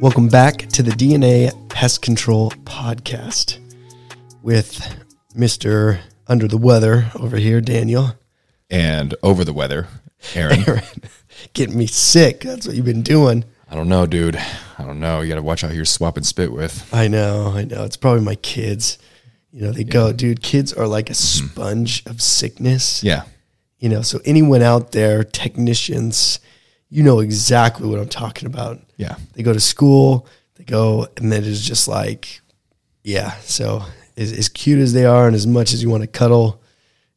Welcome back to the D&A Pest Control Podcast with Mr. Under the Weather over here, Daniel. and over the weather, Aaron. Aaron, getting me sick. That's what you've been doing. I don't know, dude. I don't know. You got to watch out who you're swapping spit with. I know, I know. It's probably my kids. You know, they go, dude, kids are like a mm-hmm. sponge of sickness. Yeah. You know, so anyone out there, technicians, you know exactly what I'm talking about. Yeah. They go to school, they go, and then it's just like, yeah. So as, as cute as they are, and as much as you want to cuddle,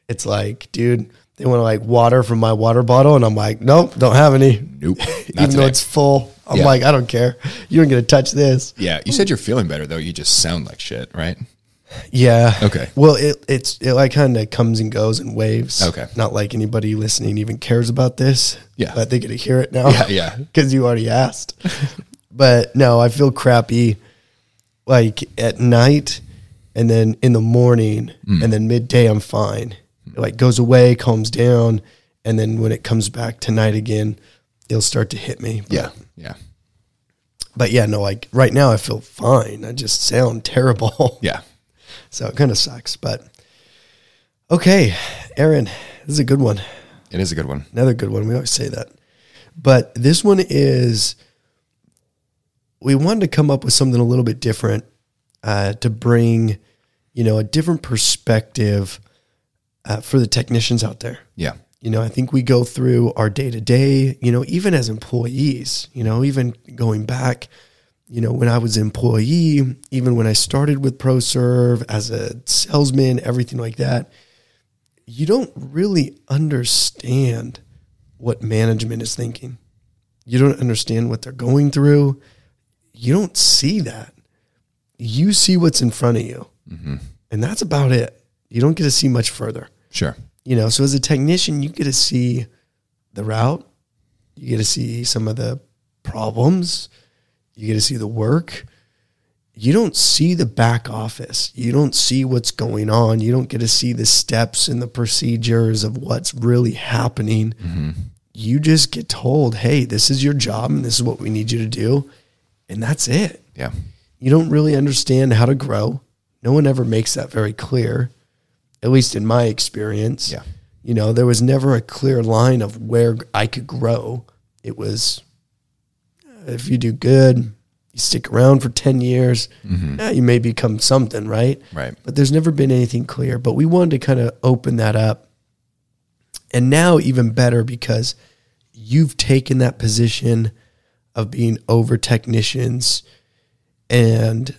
it's like, dude, they want to like water from my water bottle, and I'm like, nope, don't have any. Nope. Even though it's full, I'm Yeah. like, I don't care. You don't get to touch this. Yeah. You said you're feeling better, though. You just sound like shit, right? Yeah. Okay. Well, it it's it like kind of comes and goes in waves. Okay. Not like anybody listening even cares about this. Yeah. But they get to hear it now. Yeah, yeah. Because you already asked. but no, I feel crappy, like at night, and then in the morning, Mm. and then midday I'm fine. It like goes away, calms down, and then when it comes back tonight again, it'll start to hit me. But- Yeah. Yeah. But yeah, no, like right now I feel fine. I just sound terrible. Yeah. So it kind of sucks, but okay, Aaron, this is a good one. It is a good one. Another good one. We always say that, but this one is. We wanted to come up with something a little bit different uh, to bring, you know, a different perspective uh, for the technicians out there. Yeah. You know, I think we go through our day to day, you know, even as employees, you know, even going back, you know, when I was an employee, even when I started with ProServe as a salesman, everything like that, you don't really understand what management is thinking. You don't understand what they're going through. You don't see that. You see what's in front of you. Mm-hmm. And that's about it. You don't get to see much further Sure. you know so as a technician you get to see the route you get to see some of the problems you get to see the work you don't see the back office you don't see what's going on you don't get to see the steps and the procedures of what's really happening mm-hmm. you just get told hey this is your job and this is what we need you to do and that's it Yeah. you don't really understand how to grow. No one ever makes that very clear, at least in my experience. Yeah. You know, there was never a clear line of where I could grow. It was if you do good, you stick around for 10 years, eh, you may become something, right? Right. But there's never been anything clear. But we wanted to kind of open that up. And now, even better, because you've taken that position of being over technicians and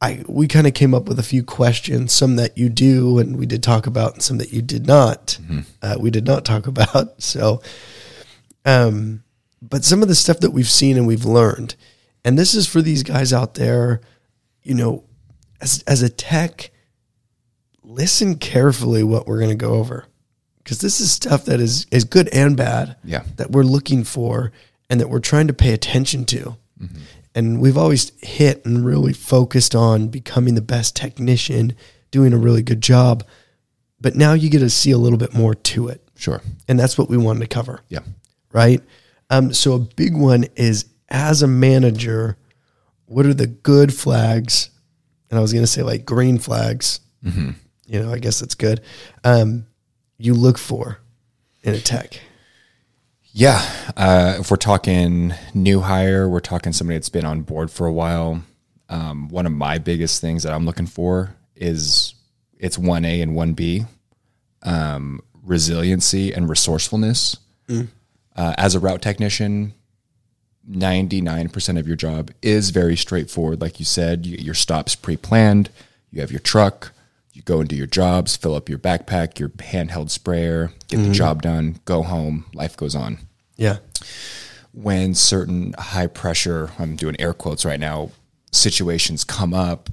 I we kind of came up with a few questions, some that you do, and we did talk about, and some that you did not. Uh, we did not talk about. So, um, but some of the stuff that we've seen and we've learned, and this is for these guys out there, you know, as as a tech, listen carefully what we're going to go over, because this is stuff that is is good and bad Yeah. that we're looking for and that we're trying to pay attention to. Mm-hmm. And we've always hit and really focused on becoming the best technician, doing a really good job. But now you get to see a little bit more to it. Sure. And that's what we wanted to cover, Yeah. right? Um, so a big one is as a manager, what are the good flags? And I was going to say like green flags. You know, I guess that's good. Um, you look for in a tech. Yeah. Uh, if we're talking new hire, we're talking somebody that's been on board for a while. Um, one of my biggest things that I'm looking for is it's 1A and 1B um, resiliency and resourcefulness. Uh, as a route technician, 99% of your job is very straightforward. Like you said, you your stops pre planned, you have your truck, you go and do your jobs, fill up your backpack, your handheld sprayer, get the job done, go home, life goes on Yeah. when certain high pressure, I'm doing air quotes right now, situations come up,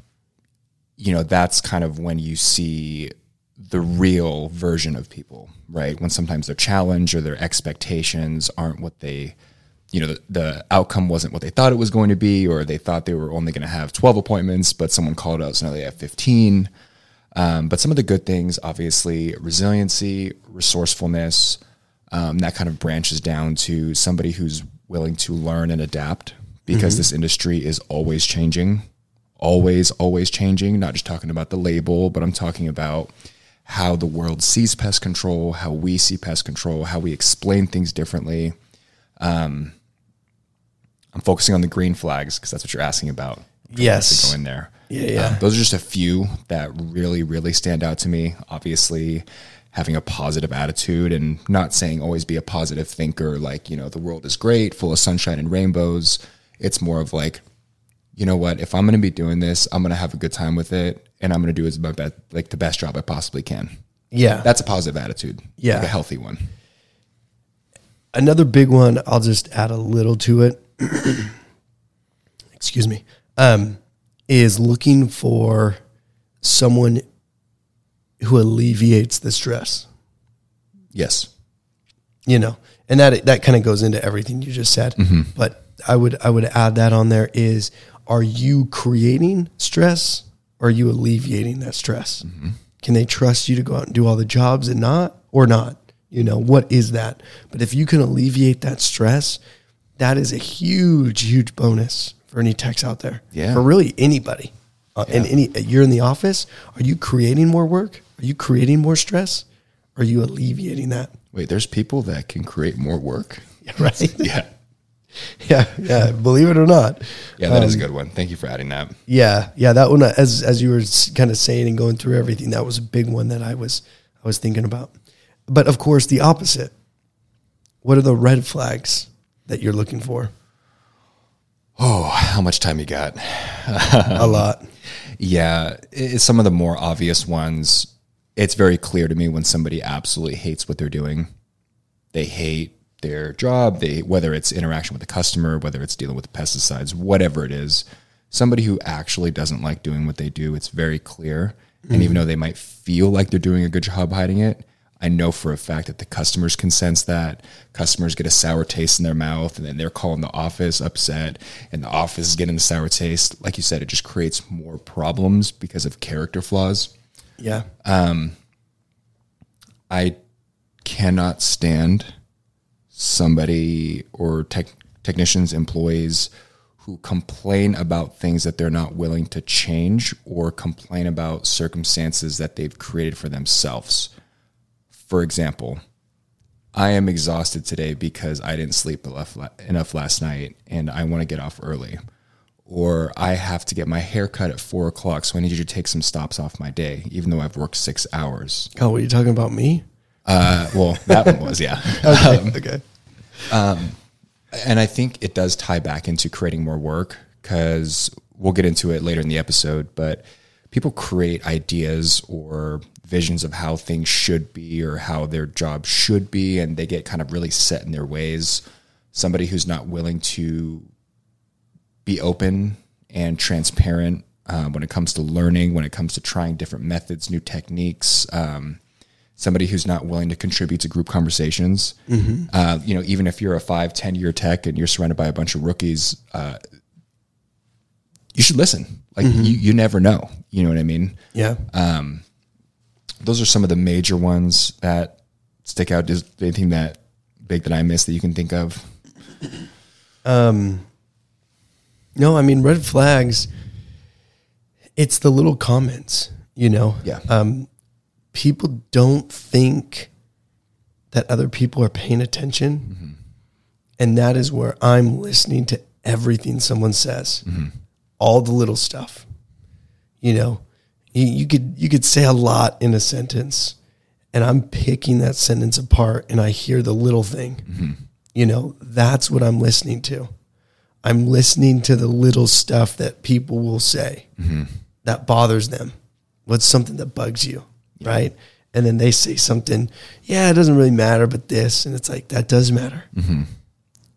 you know, that's kind of when you see the real version of people, right? When sometimes their challenge or their expectations aren't what they, you know, the, the outcome wasn't what they thought it was going to be, or they thought they were only going to have 12 appointments, but someone called out, so now they have 15. Um, but some of the good things, obviously, resiliency, resourcefulness, um, that kind of branches down to somebody who's willing to learn and adapt because this industry is always changing, always, always changing. Not just talking about the label, but I'm talking about how the world sees pest control, how we see pest control, how we explain things differently. Um, I'm focusing on the green flags because that's what you're asking about. Yes. To go in there. Yeah, yeah. Um, those are just a few that really, really stand out to me. Obviously, having a positive attitude and not saying always be a positive thinker, like, you know, the world is great, full of sunshine and rainbows. It's more of like, you know what, if I'm going to be doing this, I'm going to have a good time with it and I'm going to do as my best, like the best job I possibly can. Yeah. That's a positive attitude. Yeah. Like a healthy one. Another big one, I'll just add a little to it. Excuse me. Um, is looking for someone who alleviates the stress. Yes. You know, and that that kind of goes into everything you just said. But I would I would add that on there is are you creating stress or are you alleviating that stress? Can they trust you to go out and do all the jobs and not or not? You know, what is that? But if you can alleviate that stress, that is a huge, huge bonus for any techs out there. Yeah. For really anybody. Uh, And any you're in the office, are you creating more work? Are you creating more stress? Are you alleviating that? Wait, there's people that can create more work. Right? Yeah. yeah, yeah. Believe it or not. Yeah, that is Um, a good one. Thank you for adding that. Yeah, yeah. That one, as as you were kind of saying and going through everything, that was a big one that I was I was thinking about. But of course, the opposite. What are the red flags that you're looking for? Oh, how much time you got? a lot. Yeah, i some of the more obvious ones. It's very clear to me when somebody absolutely hates what they're doing. They hate their job. They whether it's interaction with the customer, whether it's dealing with pesticides, whatever it is. Somebody who actually doesn't like doing what they do. It's very clear. And even though they might feel like they're doing a good job hiding it, I know for a fact that the customers can sense that. Customers get a sour taste in their mouth, and then they're calling the office upset, and the office is getting the sour taste. Like you said, it just creates more problems because of character flaws. Yeah. Um, I cannot stand somebody or tech, technicians, employees who complain about things that they're not willing to change or complain about circumstances that they've created for themselves. For example, I am exhausted today because I didn't sleep enough, last night and I want to get off early. Or I have to get my hair cut at four o'clock, so I need you to take some stops off my day, even though I've worked six hours. oh, what are you talking about? Me? Uh, well, that one was, yeah. Okay. okay. and I think it does tie back into creating more work because we'll get into it later in the episode. But people create ideas or visions of how things should be or how their job should be, and they get kind of really set in their ways. Somebody who's not willing to be open and transparent uh, when it comes to learning, when it comes to trying different methods, new techniques. Um, somebody who's not willing to contribute to group conversations. Uh, you know, even if you're a five, 10 year tech and you're surrounded by a bunch of rookies, uh, you should listen. Like you, you never know. You know what I mean? Yeah. Those are some of the major ones that stick out. Is anything that big that I missed that you can think of? Um, No, I mean red flags. It's the little comments, you know. Yeah. Um, people don't think that other people are paying attention, mm-hmm. and that is where I'm listening to everything someone says, mm-hmm. all the little stuff. You know, you, you could you could say a lot in a sentence, and I'm picking that sentence apart, and I hear the little thing. Mm-hmm. You know, that's what I'm listening to. I'm listening to the little stuff that people will say that bothers them. What's something that bugs you, right? And then they say something, yeah, it doesn't really matter, but this, and it's like that does matter. Mm-hmm.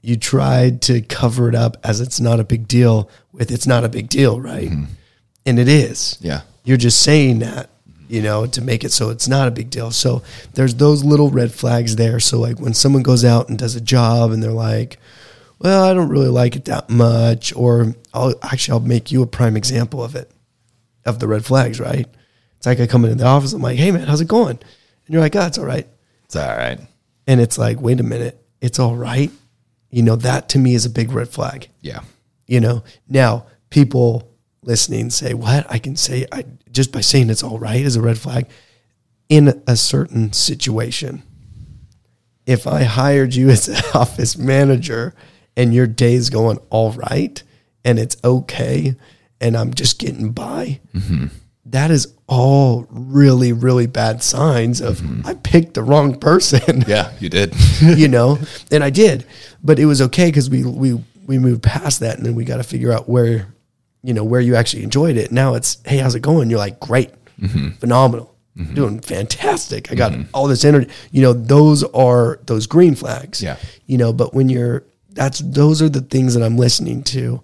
You tried to cover it up as it's not a big deal with it's not a big deal, right? Mm-hmm. And it is. Yeah. You're just saying that, you know, to make it so it's not a big deal. So there's those little red flags there. So like when someone goes out and does a job and they're like, well, I don't really like it that much, or I'll actually I'll make you a prime example of it, of the red flags, right? It's like I come into the office, I'm like, hey man, how's it going? And you're like, oh, it's all right. It's all right. And it's like, wait a minute, it's all right. You know, that to me is a big red flag. Yeah. You know, now people listening say, "What I can say I just by saying it's all right is a red flag." In a certain situation, if I hired you as an office manager and your day's going all right and it's okay and I'm just getting by, mm-hmm. That is all really, really bad signs of mm-hmm. I picked the wrong person. Yeah, you did. you know, and I did, but it was okay because we we we moved past that, and then we got to figure out where, you know, where you actually enjoyed it. Now it's hey, how's it going? You're like great, mm-hmm. phenomenal, mm-hmm. doing fantastic. I got all this energy. You know, those are those green flags. Yeah. you know, but when you're that's those are the things that I'm listening to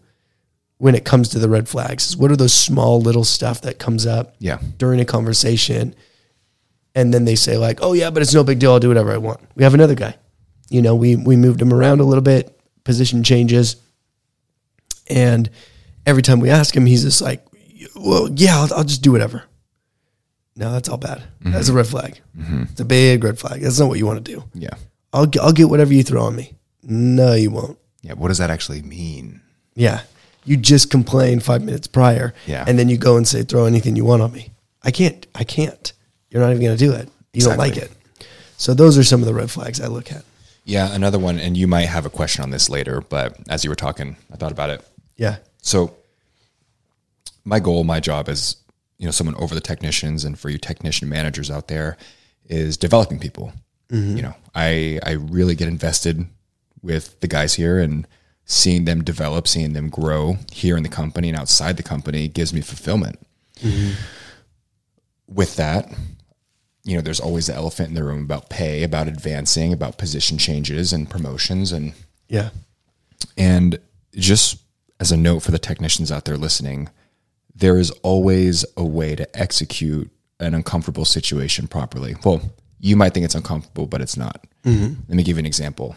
when it comes to the red flags. Is what are those small little stuff that comes up Yeah. during a conversation and then they say like, "Oh yeah, but it's no big deal. I'll do whatever I want." We have another guy. You know, we we moved him around a little bit, position changes, and every time we ask him, he's just like, "Well, yeah, I'll, I'll just do whatever." No, that's all bad. Mm-hmm. That's a red flag. Mm-hmm. It's a big red flag. That's not what you want to do. Yeah. I'll I'll get whatever you throw on me. No, you won't. Yeah. What does that actually mean? Yeah. You just complained five minutes prior. Yeah. And then you go and say, throw anything you want on me. I can't. I can't. You're not even going to do it. You don't like it. So those are some of the red flags I look at. Yeah. Another one, and you might have a question on this later, but as you were talking, I thought about it. Yeah. So my goal, my job as you know, someone over the technicians and for you technician managers out there is developing people. Mm-hmm. You know, I I really get invested with the guys here and seeing them develop, seeing them grow here in the company and outside the company gives me fulfillment. Mm-hmm. With that, you know, there's always the elephant in the room about pay, about advancing, about position changes and promotions and Yeah. and just as a note for the technicians out there listening, there is always a way to execute an uncomfortable situation properly. Well, you might think it's uncomfortable, but it's not. Mm-hmm. Let me give you an example.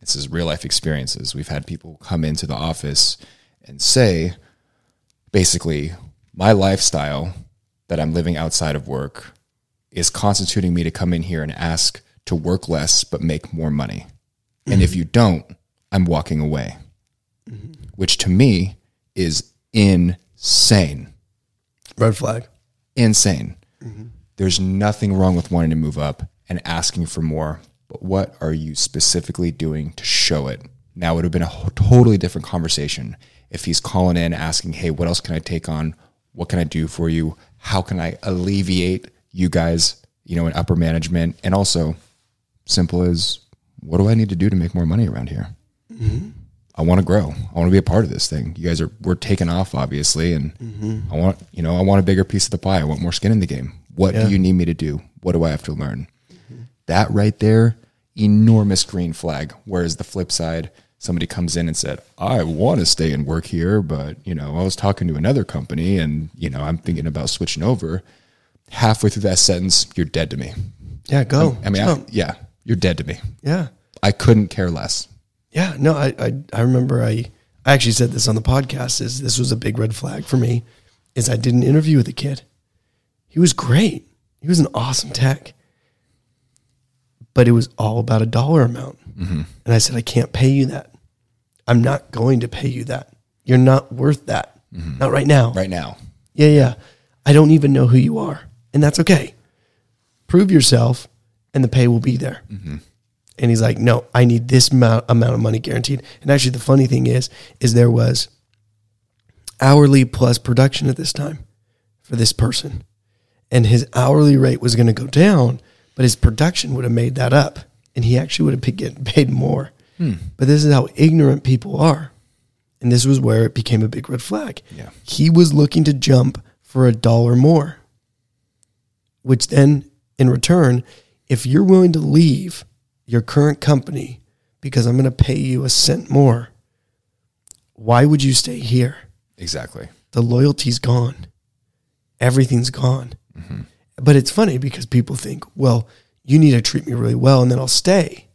This is real life experiences. We've had people come into the office and say, basically, my lifestyle that I'm living outside of work is constituting me to come in here and ask to work less but make more money. And if mm-hmm. you don't, I'm walking away, mm-hmm. which to me is insane. Red flag. Insane. Mm-hmm. There's nothing wrong with wanting to move up and asking for more, but what are you specifically doing to show it? Now, it would have been a totally different conversation if he's calling in asking, Hey, what else can I take on? What can I do for you? How can I alleviate you guys, you know, in upper management? And also, simple as what do I need to do to make more money around here? Mm-hmm. I want to grow. I want to be a part of this thing. You guys are we're taking off, obviously, and mm-hmm. I want you know I want a bigger piece of the pie. I want more skin in the game. What Yeah. do you need me to do? What do I have to learn? That right there, enormous green flag. Whereas the flip side, somebody comes in and said, "I want to stay and work here, but you know I was talking to another company, and you know I'm thinking about switching over." Halfway through that sentence, you're dead to me. Yeah. Go. I mean, I, yeah, you're dead to me. yeah. I couldn't care less. Yeah, no, I, I I remember I I actually said this on the podcast is this was a big red flag for me is I did an interview with a kid. He was great. He was an awesome tech. But it was all about a dollar amount. Mm-hmm. And I said, I can't pay you that. I'm not going to pay you that. You're not worth that. Mm-hmm. Not right now. Right now, Yeah, yeah. I don't even know who you are. And that's okay. Prove yourself and the pay will be there. Mm-hmm. And he's like, no, I need this amount, amount of money guaranteed. And actually, the funny thing is, is there was hourly plus production at this time for this person. And his hourly rate was going to go down, but his production would have made that up. And he actually would have been paid more. Hmm. But this is how ignorant people are. And this was where it became a big red flag. Yeah. He was looking to jump for a dollar more, which then, in return, if you're willing to leave your current company because I'm going to pay you a cent more, why would you stay here? exactly. The loyalty's gone, everything's gone. Mm-hmm. But it's funny because people think, well, you need to treat me really well and then I'll stay.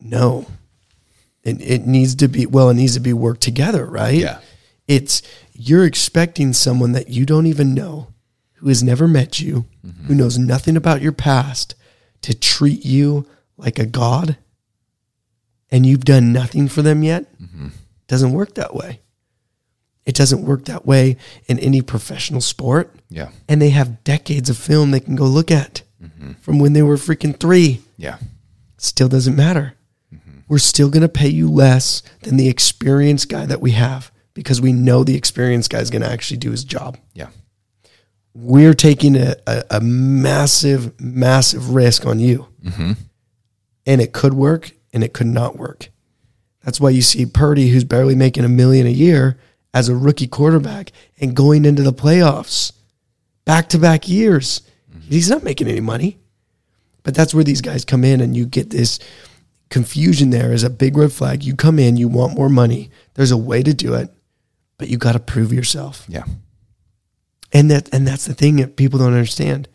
No. It, it needs to be, well, it needs to be worked together, right? Yeah. It's, you're expecting someone that you don't even know, who has never met you, mm-hmm. who knows nothing about your past, to treat you like a god and you've done nothing for them yet. Mm-hmm. doesn't work that way. It doesn't work that way in any professional sport. Yeah. And they have decades of film they can go look at mm-hmm. from when they were freaking three. Yeah. Still doesn't matter. Mm-hmm. We're still going to pay you less than the experienced guy that we have because we know the experienced guy is going to actually do his job. Yeah. We're taking a, a, a massive, massive risk on you. Mm-hmm. And it could work and it could not work. That's why you see Purdy, who's barely making a million a year as a rookie quarterback and going into the playoffs back to back years. Mm-hmm. He's not making any money. But that's where these guys come in and you get this confusion there is a big red flag. You come in, you want more money. There's a way to do it, but you got to prove yourself. Yeah. And that and that's the thing that people don't understand.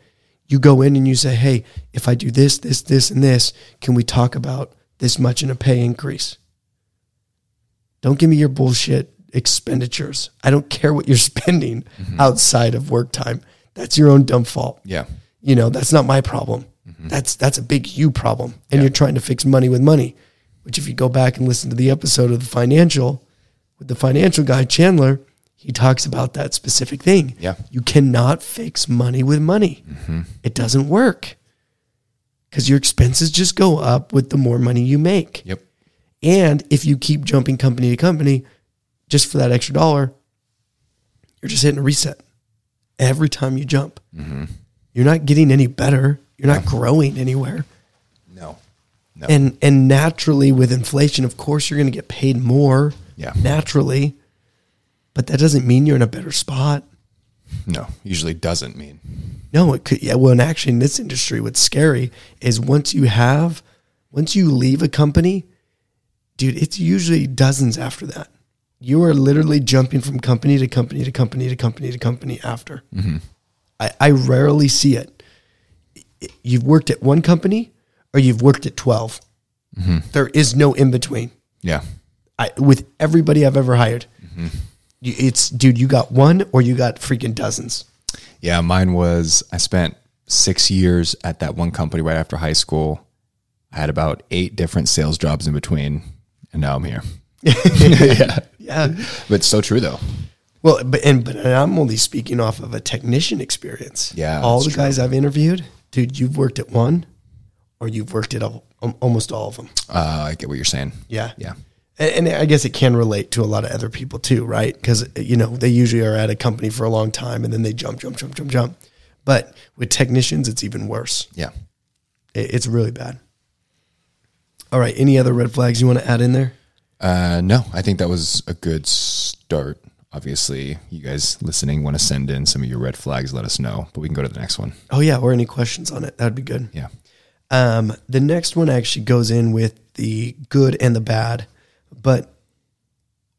You go in and you say, "Hey, if I do this, this, this, and this, can we talk about this much in a pay increase?" Don't give me your bullshit expenditures. I don't care what you're spending mm-hmm. outside of work time. That's your own dumb fault. Yeah. You know, that's not my problem. Mm-hmm. That's that's a big you problem. And you're trying to fix money with money. Which if you go back and listen to the episode of the financial with the financial guy Chandler, he talks about that specific thing. Yeah. You cannot fix money with money. Mm-hmm. It doesn't work. Cuz your expenses just go up with the more money you make. Yep. And if you keep jumping company to company just for that extra dollar, you're just hitting a reset every time you jump. Mm-hmm. You're not getting any better. You're not growing anywhere. No. No. And and naturally with inflation, of course you're going to get paid more. Yeah. Naturally. But that doesn't mean you're in a better spot. no. Usually doesn't mean. No, it could. Yeah, well, and actually, in this industry, what's scary is once you have, once you leave a company, dude, it's usually dozens after that. You are literally jumping from company to company to company to company to company after. Mm-hmm. I, I rarely see it. You've worked at one company or you've worked at 12. Mm-hmm. There is no in between. Yeah. I, with everybody I've ever hired, mm-hmm. you, it's, dude, you got one or you got freaking dozens. Yeah. Mine was, I spent six years at that one company right after high school. I had about eight different sales jobs in between, and now I'm here. yeah. Yeah. But it's so true though. Well, but and but I'm only speaking off of a technician experience. Yeah, all the that's guys I've interviewed, dude, you've worked at one, or you've worked at all, um, almost all of them. Uh, I get what you're saying. Yeah, Yeah. and, and I guess it can relate to a lot of other people too, right? Because you know they usually are at a company for a long time and then they jump, jump, jump, jump, jump. But with technicians, it's even worse. Yeah. It, it's really bad. All right, any other red flags you want to add in there? Uh, no, I think that was a good start. Obviously, you guys listening want to send in some of your red flags, let us know, but we can go to the next one. Oh yeah, or any questions on it? That'd be good. Yeah. Um, the next one actually goes in with the good and the bad, but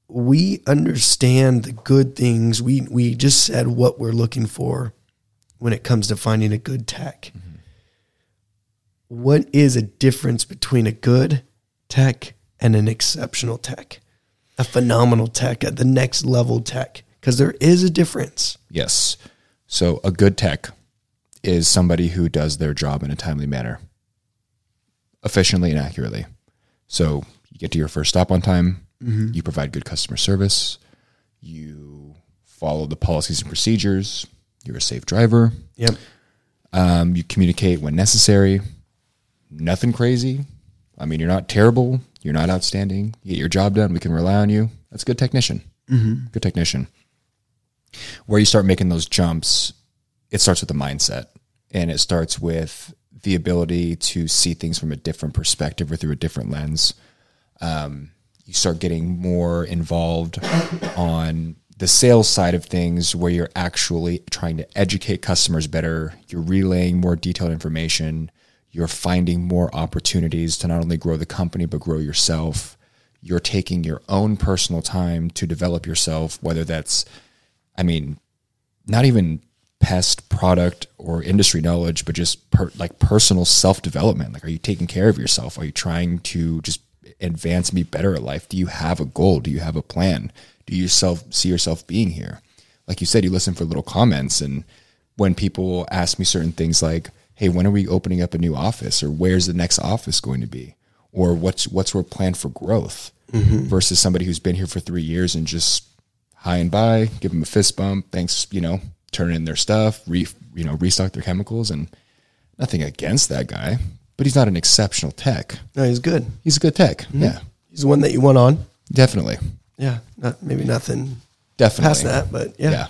we understand the good things. We we just said what we're looking for when it comes to finding a good tech. What is a difference between a good tech and an exceptional tech? A phenomenal tech, at the next level tech, because there is a difference. Yes. So a good tech is somebody who does their job in a timely manner, efficiently and accurately. So you get to your first stop on time, you provide good customer service, you follow the policies and procedures, you're a safe driver, Yep. um, you communicate when necessary, nothing crazy. I mean, you're not terrible, you're not outstanding, you get your job done, we can rely on you. That's a good technician. Good technician where you start making those jumps, it starts with the mindset and it starts with the ability to see things from a different perspective or through a different lens. Um, you start getting more involved on the sales side of things where you're actually trying to educate customers better. You're relaying more detailed information. You're finding more opportunities to not only grow the company, but grow yourself. You're taking your own personal time to develop yourself, whether that's I mean, not even pest product or industry knowledge, but just per, like personal self development. Like, are you taking care of yourself? Are you trying to just advance and be better at life? Do you have a goal? Do you have a plan? Do you see yourself being here? Like you said, you listen for little comments, and when people ask me certain things like, "Hey, when are we opening up a new office?" or "Where's the next office going to be?" or what's what's our plan for growth mm-hmm. versus somebody who's been here for three years and just high and by, give them a fist bump, thanks, you know, turn in their stuff, re, you know, restock their chemicals, and nothing against that guy, but he's not an exceptional tech. No, he's good. He's a good tech, mm-hmm. yeah, He's the one that you want on. definitely, Yeah, not maybe nothing definitely. past that, but yeah. yeah.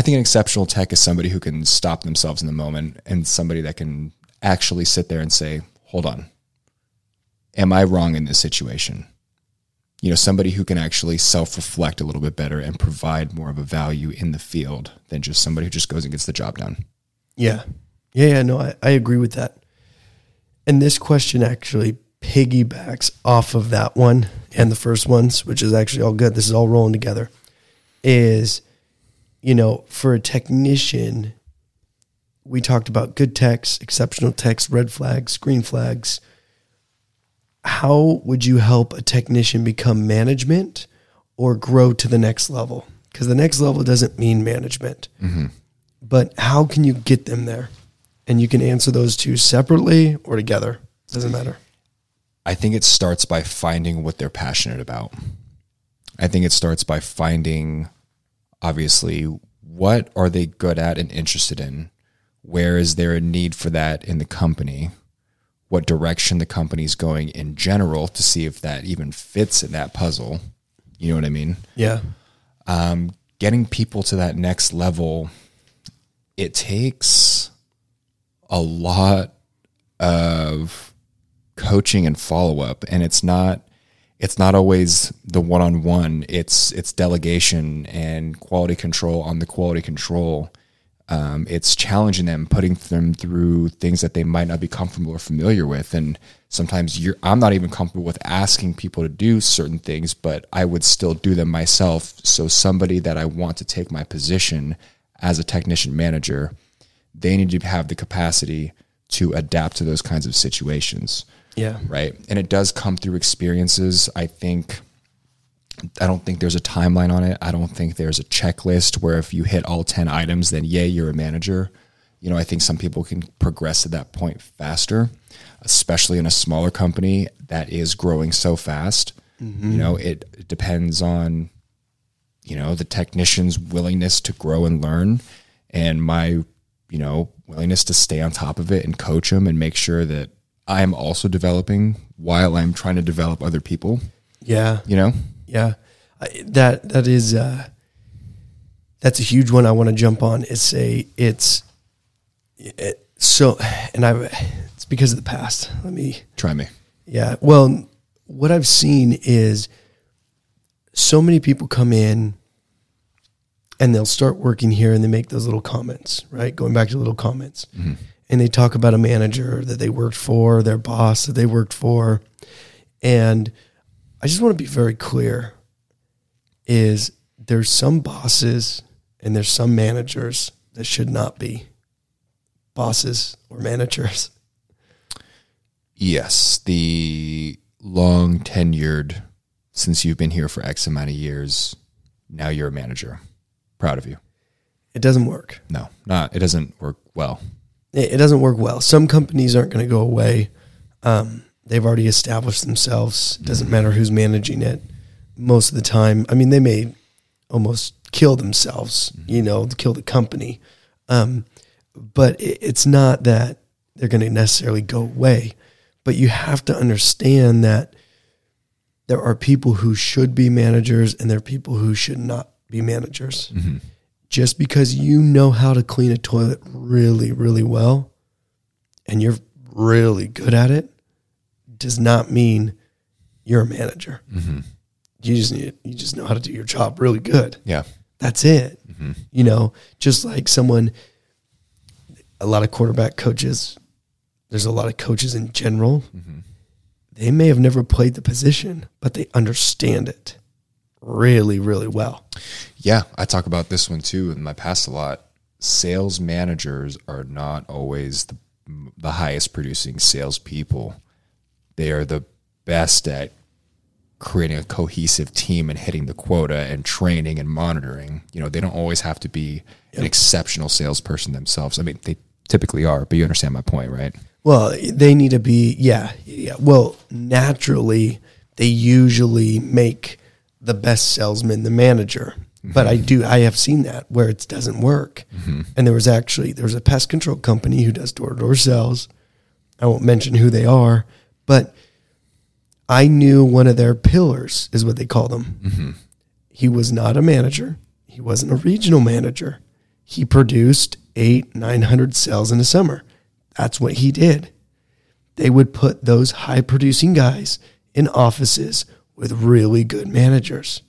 I think an exceptional tech is somebody who can stop themselves in the moment and somebody that can actually sit there and say, hold on, am I wrong in this situation? You know, somebody who can actually self reflect a little bit better and provide more of a value in the field than just somebody who just goes and gets the job done. Yeah. Yeah, yeah, no, I, I agree with that. And this question actually piggybacks off of that one and the first ones, which is actually all good. This is all rolling together. Is, you know, for a technician, we talked about good techs, exceptional techs, red flags, green flags. How would you help a technician become management or grow to the next level? Because the next level doesn't mean management mm-hmm. but how can you get them there? And you can answer those two separately or together. Doesn't matter. I think it starts by finding what they're passionate about. I think it starts by finding, obviously, what are they good at and interested in? Where is there a need for that in the company? What direction the company's going in general to see if that even fits in that puzzle. You know what I mean? Yeah. um, getting people to that next level, it takes a lot of coaching and follow up, and it's not it's not always the one on one. It's it's delegation and quality control on the quality control. Um, it's challenging them, putting them through things that they might not be comfortable or familiar with. And sometimes I'm not even comfortable with asking people to do certain things, but I would still do them myself. So somebody that I want to take my position as a technician manager, they need to have the capacity to adapt to those kinds of situations Yeah. right? And it does come through experiences. I think I don't think there's a timeline on it. I don't think there's a checklist where if you hit all 10 items then yay, you're a manager. You know, I think some people can progress to that point faster, especially in a smaller company that is growing so fast. Mm-hmm. You know, it, it depends on you know the technician's willingness to grow and learn and my you know willingness to stay on top of it and coach them and make sure that i'm also developing while i'm trying to develop other people Yeah. you know Yeah. I, that that is uh that's a huge one I want to jump on. It's a it's it, so and I it's because of the past. Let me try me Yeah. Well, what I've seen is so many people come in and they'll start working here and they make those little comments, right? Going back to little comments. And they talk about a manager that they worked for, their boss that they worked for. And I just want to be very clear is there's some bosses and there's some managers that should not be bosses or managers. yes the long tenured since you've been here for x amount of years now you're a manager proud of you It doesn't work. no not it doesn't work well it, it doesn't work well. Some companies aren't going to go away. Um, they've already established themselves. It doesn't matter who's managing it. Most of the time, I mean, they may almost kill themselves, you know, to kill the company. Um, but it, it's not that they're going to necessarily go away. But you have to understand that there are people who should be managers and there are people who should not be managers just because you know how to clean a toilet really, really well and you're really good at it does not mean you're a manager. Mm-hmm. You just need, you just know how to do your job really good. yeah That's it. Mm-hmm. You know, just like someone, a lot of quarterback coaches, there's a lot of coaches in general. Mm-hmm. They may have never played the position, but they understand it really, really well. Yeah, I talk about this one too in my past a lot. Sales managers are not always the, the highest producing salespeople. They are the best at creating a cohesive team and hitting the quota and training and monitoring. You know, they don't always have to be an exceptional salesperson themselves. I mean, they typically are, but you understand my point, right? Well, they need to be, yeah, yeah. Well, naturally, they usually make the best salesman the manager. But I mm-hmm. do, I have seen that where it doesn't work. Mm-hmm. And there was actually, there was a pest control company who does door to door sales. I won't mention who they are, but I knew one of their pillars is what they call them. Mm-hmm. He was not a manager. He wasn't a regional manager. He produced eight, 900 sales in a summer. That's what he did. They would put those high producing guys in offices with really good managers.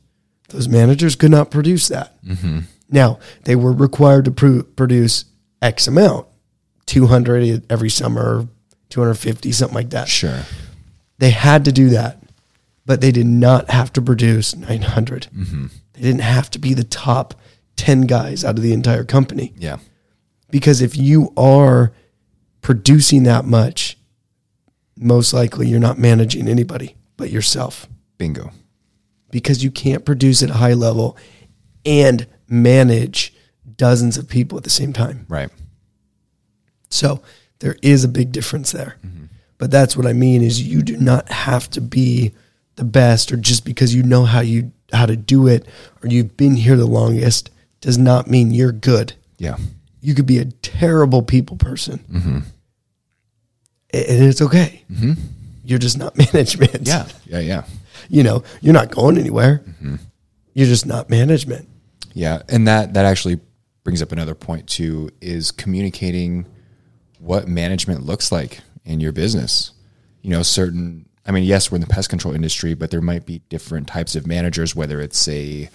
Those managers could not produce that. Mm-hmm. Now, they were required to pro- produce X amount 200 every summer, 250, something like that. Sure. They had to do that, but they did not have to produce 900. Mm-hmm. They didn't have to be the top 10 guys out of the entire company. Yeah. Because if you are producing that much, most likely you're not managing anybody but yourself Bingo. because you can't produce at a high level and manage dozens of people at the same time. Right. So there is a big difference there. Mm-hmm. But that's what I mean is you do not have to be the best or just because you know how you how to do it or you've been here the longest does not mean you're good. Yeah. You could be a terrible people person. Mm-hmm. A- And it's okay. Mm-hmm. You're just not management. Yeah. Yeah. Yeah. You know, you're not going anywhere. Mm-hmm. You're just not management. Yeah, and that that actually brings up another point too is communicating what management looks like in your business. You know, certain I mean, yes, we're in the pest control industry, but there might be different types of managers whether it's a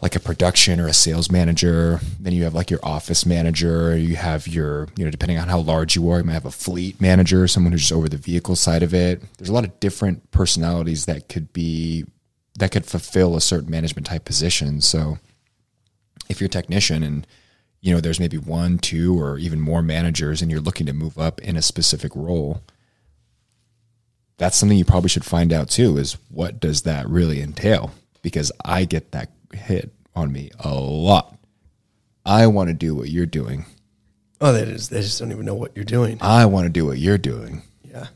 like a production or a sales manager, then you have like your office manager, you have your, you know, depending on how large you are, you might have a fleet manager, someone who's just over the vehicle side of it. There's a lot of different personalities that could be that could fulfill a certain management type position. So if you're a technician and you know there's maybe one, two, or even more managers, and you're looking to move up in a specific role, that's something you probably should find out too. Is what does that really entail? Because I get that hit on me a lot. I want to do what you're doing. Oh, they just they just don't even know what you're doing. I want to do what you're doing Yeah.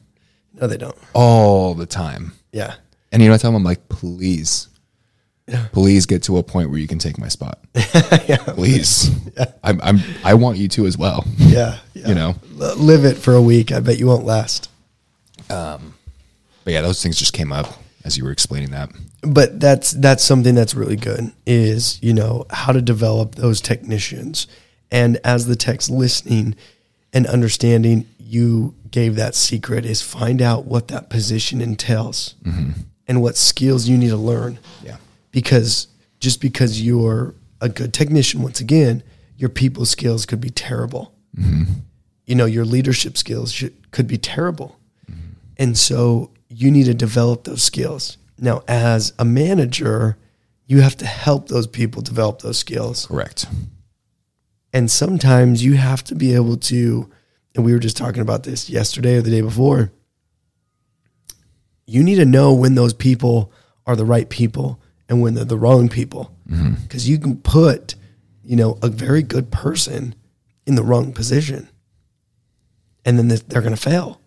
No, they don't. all the time. Yeah. And you know, I tell them, I'm like, please, Yeah. please get to a point where you can take my spot. yeah. Please. I'm, I'm, I want you to as well. Yeah. yeah. You know? L- live it for a week. I bet you won't last. Um, but yeah, those things just came up as you were explaining that. But that's that's something that's really good is, you know, how to develop those technicians. And as the tech's listening and understanding, you gave that secret is find out what that position entails mm-hmm. and what skills you need to learn. Yeah. because just because you're a good technician, once again, your people skills could be terrible. Mm-hmm. You know, your leadership skills should, could be terrible. Mm-hmm. And so you need to develop those skills. Now, as a manager, you have to help those people develop those skills. Correct. And sometimes you have to be able to, and we were just talking about this yesterday or the day before. You need to know when those people are the right people and when they're the wrong people. Mm-hmm. Because you can put, you know, a very good person in the wrong position. And then they're going to fail.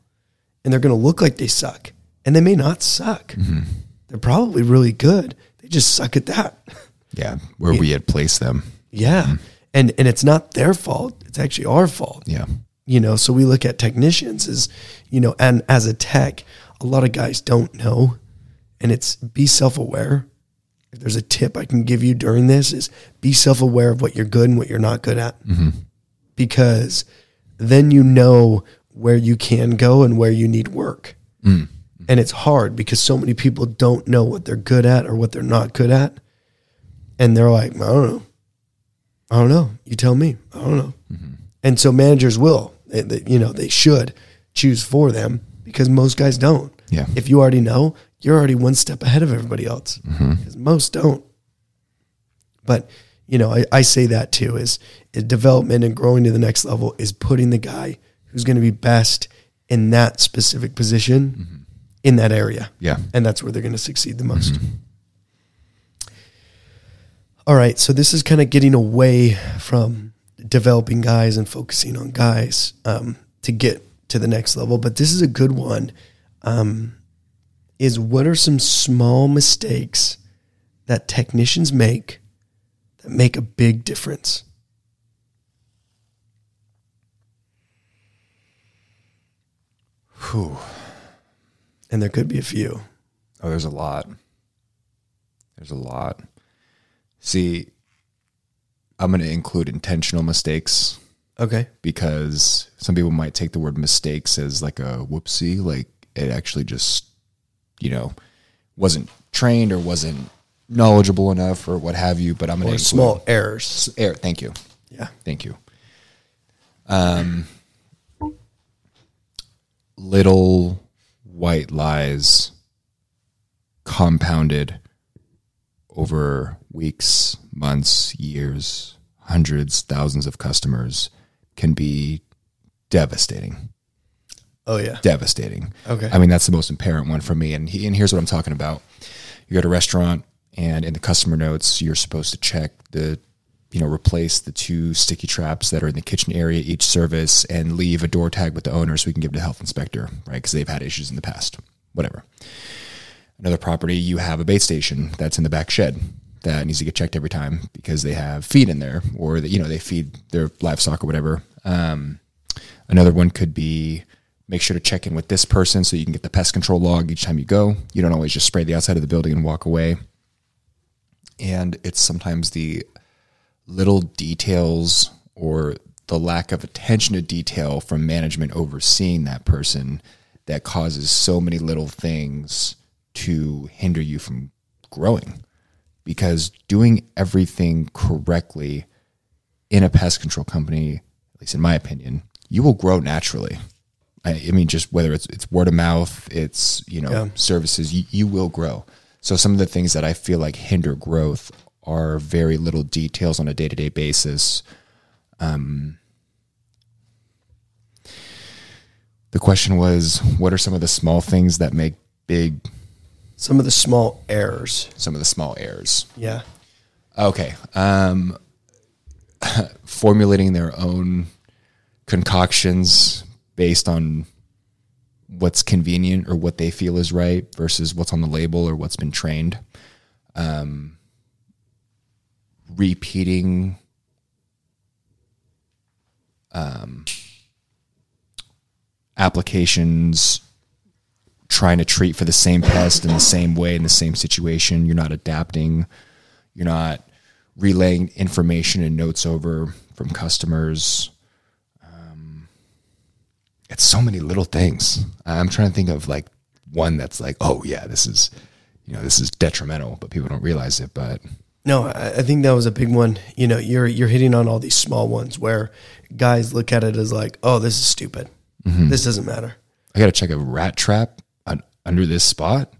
And they're going to look like they suck. And they may not suck. Mm-hmm. They're probably really good. They just suck at that. Yeah. Where we had placed them. Yeah. Mm-hmm. And and it's not their fault. It's actually our fault. Yeah. You know, so we look at technicians as, you know, and as a tech, a lot of guys don't know. And it's be self-aware. If there's a tip I can give you during this is be self-aware of what you're good and what you're not good at. Mm-hmm. Because then you know where you can go and where you need work. Mm. And it's hard because so many people don't know what they're good at or what they're not good at. And they're like, I don't know. I don't know. You tell me. I don't know. Mm-hmm. And so managers will, they, they- you know, they should choose for them because most guys don't. Yeah. If you already know, you're already one step ahead of everybody else mm-hmm. because most don't. But, you know, I, I say that too is, is development and growing to the next level is putting the guy who's going to be best in that specific position mm-hmm. In that area. Yeah. And that's where they're going to succeed the most. All right. So this is kind of getting away from developing guys and focusing on guys um, to get to the next level, but this is a good one. Um, is what are some small mistakes that technicians make that make a big difference? Whew. And there could be a few. Oh, there's a lot. There's a lot. See, I'm going to include intentional mistakes Okay. because some people might take the word mistakes as like a whoopsie, like it actually just, you know, wasn't trained or wasn't knowledgeable enough or what have you. But I'm going to small errors. air. Thank you, Yeah. thank you. Um, little white lies compounded over weeks, months, years, hundreds, thousands of customers can be devastating. Oh yeah. Devastating. Okay. I mean, that's the most apparent one for me. And he, and here's what I'm talking about. You go to a restaurant, and in the customer notes, you're supposed to check the, you know, replace the two sticky traps that are in the kitchen area each service, and leave a door tag with the owner so we can give it to health inspector, right? Because they've had issues in the past. Whatever. Another property, you have a bait station that's in the back shed that needs to get checked every time because they have feed in there, or that you know they feed their livestock or whatever. Um, Another one could be make sure to check in with this person so you can get the pest control log each time you go. You don't always just spray the outside of the building and walk away. And it's sometimes the little details or the lack of attention to detail from management overseeing that person that causes so many little things to hinder you from growing. Because doing everything correctly in a pest control company, at least in my opinion, you will grow naturally. I, I mean, just whether it's it's word of mouth, it's you know Yeah. services, you, you will grow. So some of the things that I feel like hinder growth are very little details on a day to day basis. Um, the question was, what are some of the small things that make big? Some of the small errors. Some of the small errors. Yeah. Okay. Um, formulating their own concoctions based on what's convenient or what they feel is right versus what's on the label or what's been trained. Um, repeating um, applications trying to treat for the same pest in the same way in the same situation you're not adapting you're not relaying information and notes over from customers. Um, it's so many little things. I'm trying to think of like one that's like, oh yeah, this is, you know, this is detrimental, but people don't realize it. But No, I, think that was a big one. You know, you're you're hitting on all these small ones where guys look at it as like, oh, this is stupid. This doesn't matter. I got to check a rat trap on, under this spot.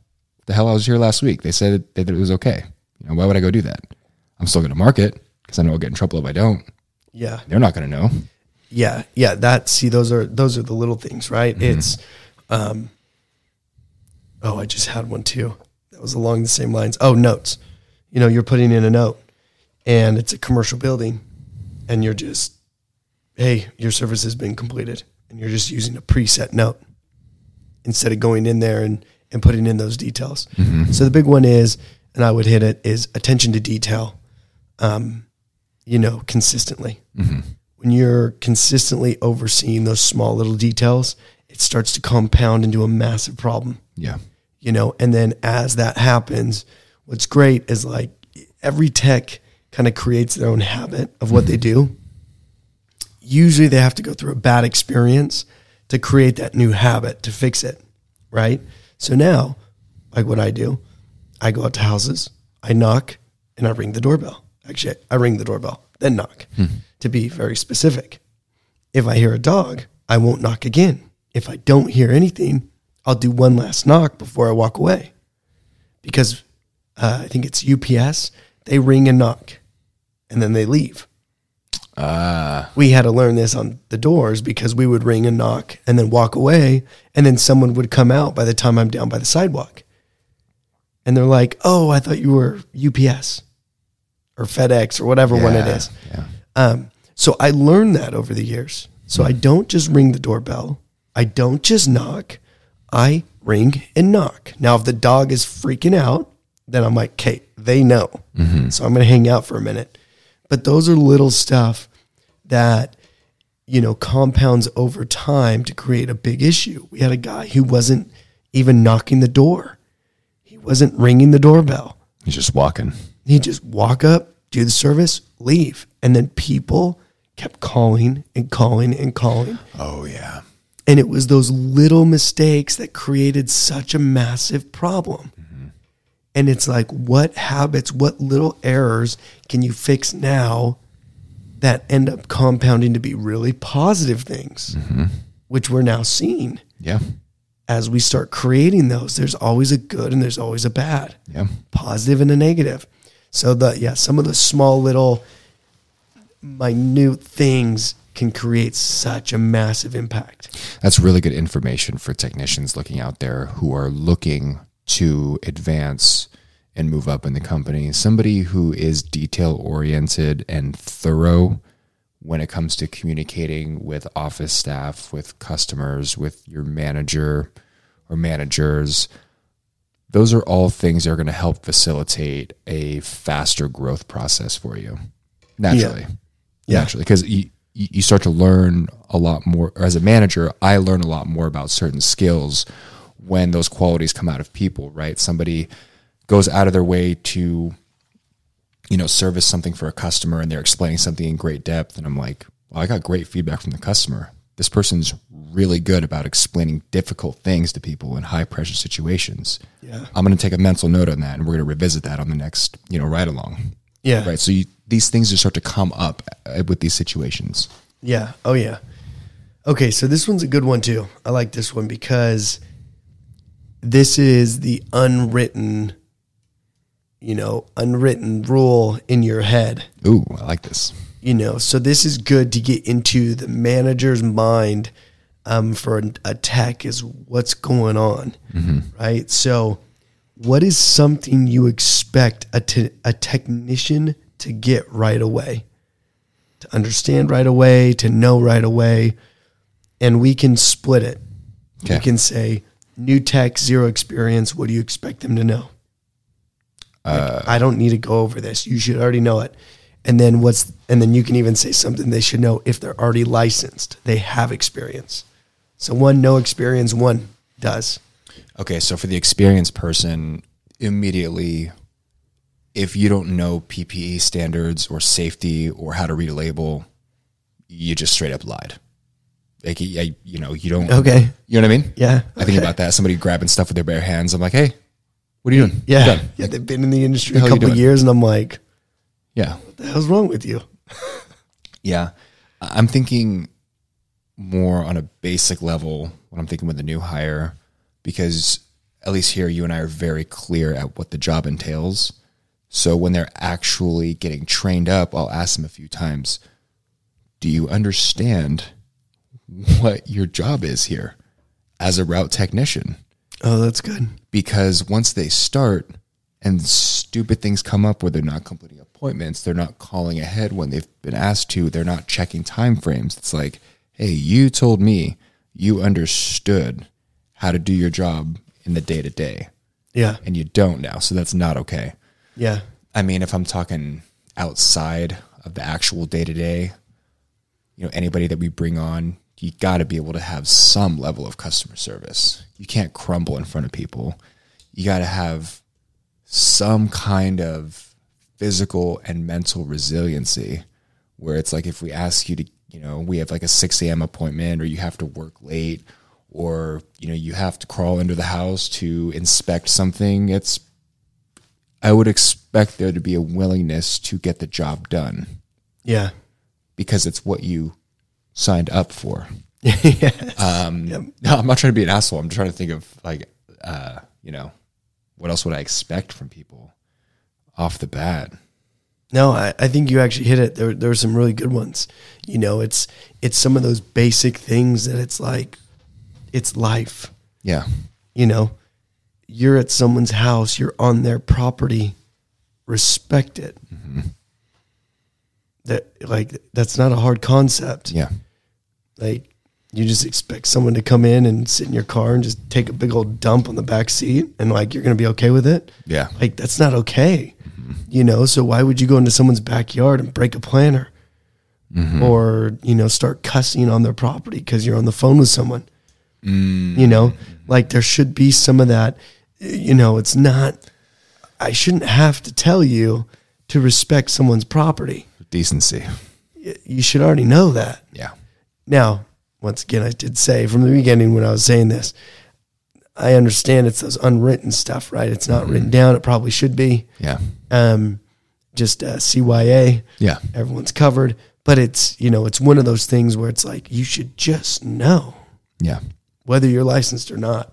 The hell, I was here last week. They said it, that it was okay. You know, why would I go do that? I'm still going to mark it because I know I'll get in trouble if I don't. Yeah. They're not going to know. Yeah, yeah. That see, those are those are the little things, right? It's, um, oh, I just had one too. That was along the same lines. Oh, notes. You know, you're putting in a note, and it's a commercial building, and you're just, hey, your service has been completed, and you're just using a preset note instead of going in there and and putting in those details. So the big one is, and I would hit it is attention to detail. Um, you know, consistently when you're consistently overseeing those small little details, it starts to compound into a massive problem, Yeah. you know. And then as that happens, what's great is like every tech kind of creates their own habit of what they do. Usually they have to go through a bad experience to create that new habit to fix it, right? So now, like what I do, I go out to houses, I knock, and I ring the doorbell. Actually, I ring the doorbell, then knock hmm. to be very specific. If I hear a dog, I won't knock again. If I don't hear anything, I'll do one last knock before I walk away. Because uh, I think it's UPS, they ring and knock and then they leave. Ah, We had to learn this on the doors because we would ring and knock and then walk away. And then someone would come out by the time I'm down by the sidewalk. And they're like, oh, I thought you were UPS or FedEx or whatever one it is." yeah. Yeah. Um, so I learned that over the years. So I don't just ring the doorbell. I don't just knock, I ring and knock. Now, if the dog is freaking out, then I'm like, okay, they know. Mm-hmm. So I'm going to hang out for a minute. But those are little stuff that, you know, compounds over time to create a big issue. We had a guy who wasn't even knocking the door, he wasn't ringing the doorbell. He's just walking. He'd just walk up, do the service, leave. And then people kept calling and calling and calling. Oh yeah. And it was those little mistakes that created such a massive problem. And it's like, what habits, what little errors can you fix now that end up compounding to be really positive things, mm-hmm. which we're now seeing Yeah. as we start creating those. There's always a good and there's always a bad Yeah. positive and a negative. So the yeah, some of the small little minute things can create such a massive impact. That's really good information for technicians looking out there who are looking to advance and move up in the company. Somebody who is detail oriented and thorough when it comes to communicating with office staff, with customers, with your manager or managers. Those are all things that are going to help facilitate a faster growth process for you naturally. Yeah. Naturally, because you, you start to learn a lot more. Or as a manager, I learn a lot more about certain skills when those qualities come out of people. Right? Somebody goes out of their way to, you know, service something for a customer, and they're explaining something in great depth, and I'm like, well, I got great feedback from the customer. This person's really good about explaining difficult things to people in high pressure situations. Yeah. I'm going to take a mental note on that, and we're going to revisit that on the next, you know, ride along. Yeah. Right. So you, these things just start to come up uh, with these situations. Yeah. Oh yeah. Okay, so this one's a good one too. I like this one because this is the unwritten you know, unwritten rule in your head. Ooh, I like this. you know so this is good to get into the manager's mind um, for a, tech is what's going on right? So what is something you expect a, te- a technician to get right away? To understand right away to know right away and we can split it. We can say new tech zero experience what do you expect them to know like, uh, I don't need to go over this. You should already know it. And then what's and then you can even say something they should know if they're already licensed. They have experience. So one no experience, one does. Okay, so for the experienced person, immediately, if you don't know PPE standards or safety or how to read a label, you just straight up lied. Like, I, you know, you don't. Okay. You know what I mean? Yeah. I think Okay. about that. Somebody grabbing stuff with their bare hands. I'm like, hey, what are you doing? Yeah. Yeah. They've been in the industry The a couple of years and I'm like, Yeah. what the hell's wrong with you? Yeah. I'm thinking more on a basic level when I'm thinking with a new hire, because at least here, you and I are very clear at what the job entails. So when they're actually getting trained up, I'll ask them a few times, Do you understand what your job is here as a route technician? Oh, that's good. because once they start and stupid things come up where they're not completing appointments, they're not calling ahead when they've been asked to, they're not checking time frames. It's like, hey, you told me you understood how to do your job in the day to day, Yeah. and you don't now. So that's not okay. Yeah. I mean, if I'm talking outside of the actual day to day, you know, anybody that we bring on, you got to be able to have some level of customer service. You can't crumble in front of people. You got to have some kind of physical and mental resiliency where it's like if we ask you to, you know, we have like a 6 a.m. appointment or you have to work late or, you know, you have to crawl into the house to inspect something, it's I would expect there to be a willingness to get the job done Yeah. because it's what you signed up for. yes. Um, Yep. No, I'm not trying to be an asshole. I'm trying to think of like, uh, you know, what else would I expect from people off the bat? No, I, I think you actually hit it. There, there were some really good ones. You know, it's it's some of those basic things that it's like, it's life. Yeah, You know, you're at someone's house, you're on their property, respect it. That like that's not a hard concept. yeah, Like, You just expect someone to come in and sit in your car and just take a big old dump on the back seat and like you're going to be okay with it. Yeah. Like that's not okay. You know, so why would you go into someone's backyard and break a planter? Mm-hmm. Or, you know, start cussing on their property because you're on the phone with someone? You know, mm. like there should be some of that. You know, it's not, I shouldn't have to tell you to respect someone's property. Decency. You should already know that. Yeah. Now, once again, I did say from the beginning when I was saying this, I understand it's those unwritten stuff, right? It's not written down. It probably should be. Yeah. Um, just uh, CYA. Yeah. Everyone's covered. But it's, you know, it's one of those things where it's like, you should just know Yeah. whether you're licensed or not.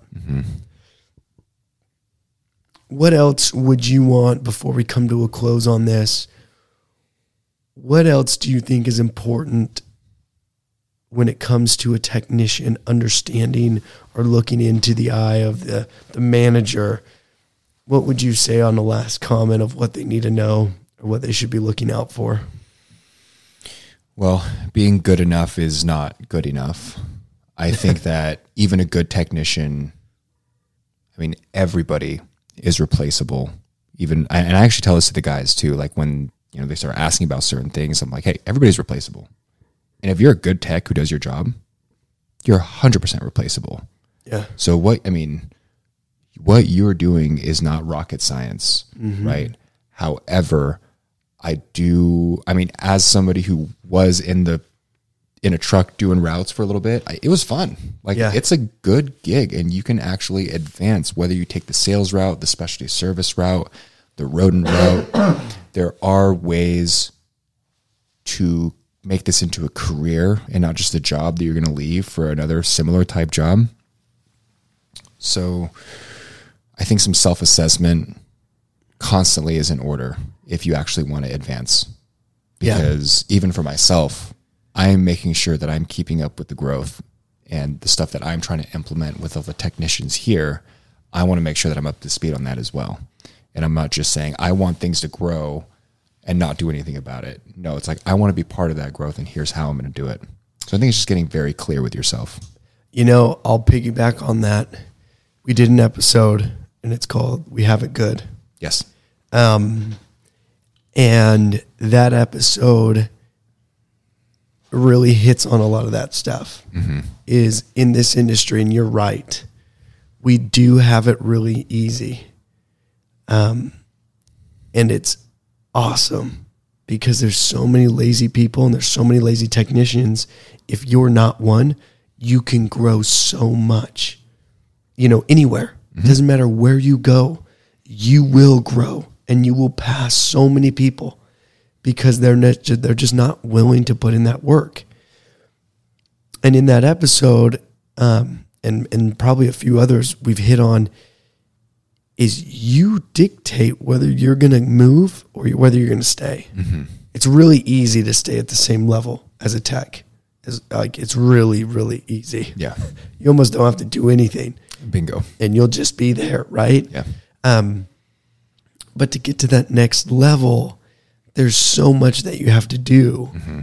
What else would you want before we come to a close on this? What else do you think is important when it comes to a technician understanding or looking into the eye of the, the manager? What would you say on the last comment of what they need to know or what they should be looking out for? Well, being good enough is not good enough. I think that even a good technician, I mean, everybody is replaceable. Even, and I actually tell this to the guys too. Like when you know they start asking about certain things, I'm like, hey, everybody's replaceable. And if you're a good tech who does your job, you're 100% replaceable. Yeah. So what I mean, what you're doing is not rocket science, mm-hmm. right? However, I do. I mean, as somebody who was in the in a truck doing routes for a little bit, I, it was fun. Like Yeah. it's a good gig, and you can actually advance whether you take the sales route, the specialty service route, the rodent route. there are ways to make this into a career and not just a job that you're going to leave for another similar type job. So I think some self assessment constantly is in order if you actually want to advance. Yeah. Because even for myself, I'm making sure that I'm keeping up with the growth and the stuff that I'm trying to implement with all the technicians here. I want to make sure that I'm up to speed on that as well. And I'm not just saying I want things to grow and not do anything about it. No, it's like I want to be part of that growth and here's how I'm going to do it. So I think it's just getting very clear with yourself. You know, I'll piggyback on that. We did an episode and it's called We Have It Good. Yes. Um, and that episode really hits on a lot of that stuff. Is in this industry, and you're right, we do have it really easy. Um, and it's awesome because there's so many lazy people and there's so many lazy technicians. If you're not one, you can grow so much. You know, anywhere. It doesn't matter where you go, you will grow and you will pass so many people because they're not, they're just not willing to put in that work. And in that episode, um, and and probably a few others we've hit on, is you dictate whether you're going to move or whether you're going to stay. Mm-hmm. It's really easy to stay at the same level as a tech. It's like it's really really easy. Yeah. You almost don't have to do anything, Bingo. and you'll just be there, right? Yeah. Um, but to get to that next level, there's so much that you have to do, mm-hmm.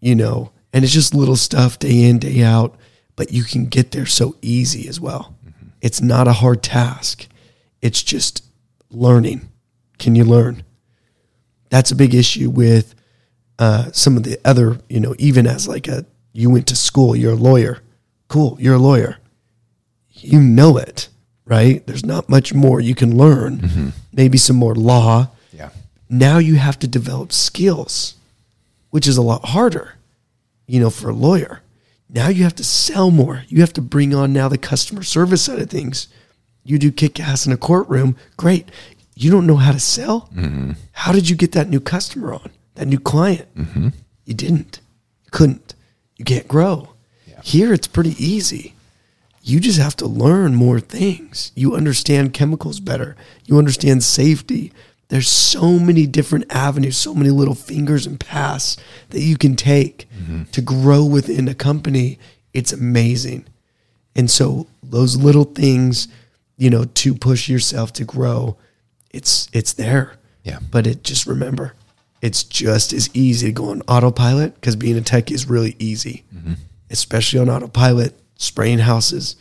you know, and it's just little stuff day in, day out, but you can get there so easy as well. Mm-hmm. It's not a hard task. It's just learning. Can you learn? That's a big issue with uh, some of the other, you know, even as like a, you went to school, you're a lawyer. Cool, you're a lawyer you know it, right? There's not much more you can learn. Maybe some more law. Yeah. Now you have to develop skills, which is a lot harder, you know, for a lawyer. Now you have to sell more. You have to bring on now the customer service side of things. You do kick ass in a courtroom, great. You don't know how to sell? Mm-hmm. How did you get that new customer on, that new client? Mm-hmm. You didn't. You couldn't. You can't grow. Here it's pretty easy you just have to learn more things. You understand chemicals better. You understand safety. There's so many different avenues, so many little fingers and paths that you can take mm-hmm. to grow within a company. It's amazing. And so those little things, you know, to push yourself to grow, it's it's there. Yeah. But it just remember, it's just as easy to go on autopilot because being a tech is really easy. Mm-hmm. especially on autopilot, spraying houses,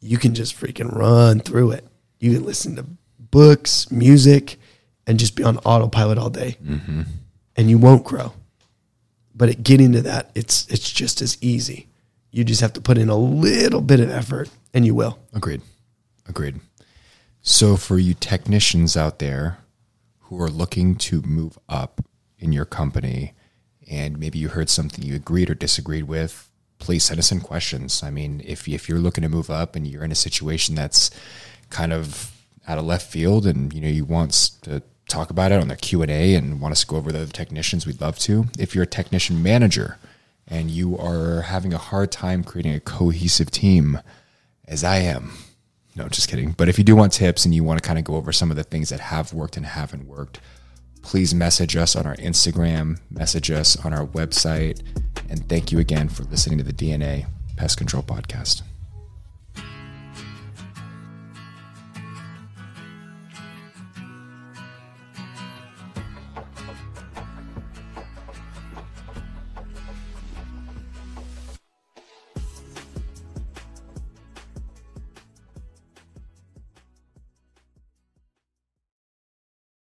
you can just freaking run through it. You can listen to books, music, and just be on autopilot all day, mm-hmm. and you won't grow. But at getting to that, it's it's just as easy. You just have to put in a little bit of effort, and you will. Agreed. Agreed. So, for you technicians out there who are looking to move up in your company, and maybe you heard something you agreed or disagreed with, please send us in questions. I mean, if if you're looking to move up and you're in a situation that's kind of out of left field, and you know you want to talk about it on the Q and A, and want us to go over the other technicians, we'd love to. If you're a technician manager and you are having a hard time creating a cohesive team, as I am, no, just kidding. But if you do want tips and you want to kind of go over some of the things that have worked and haven't worked, please message us on our Instagram, message us on our website. And thank you again for listening to the D&A Pest Control Podcast.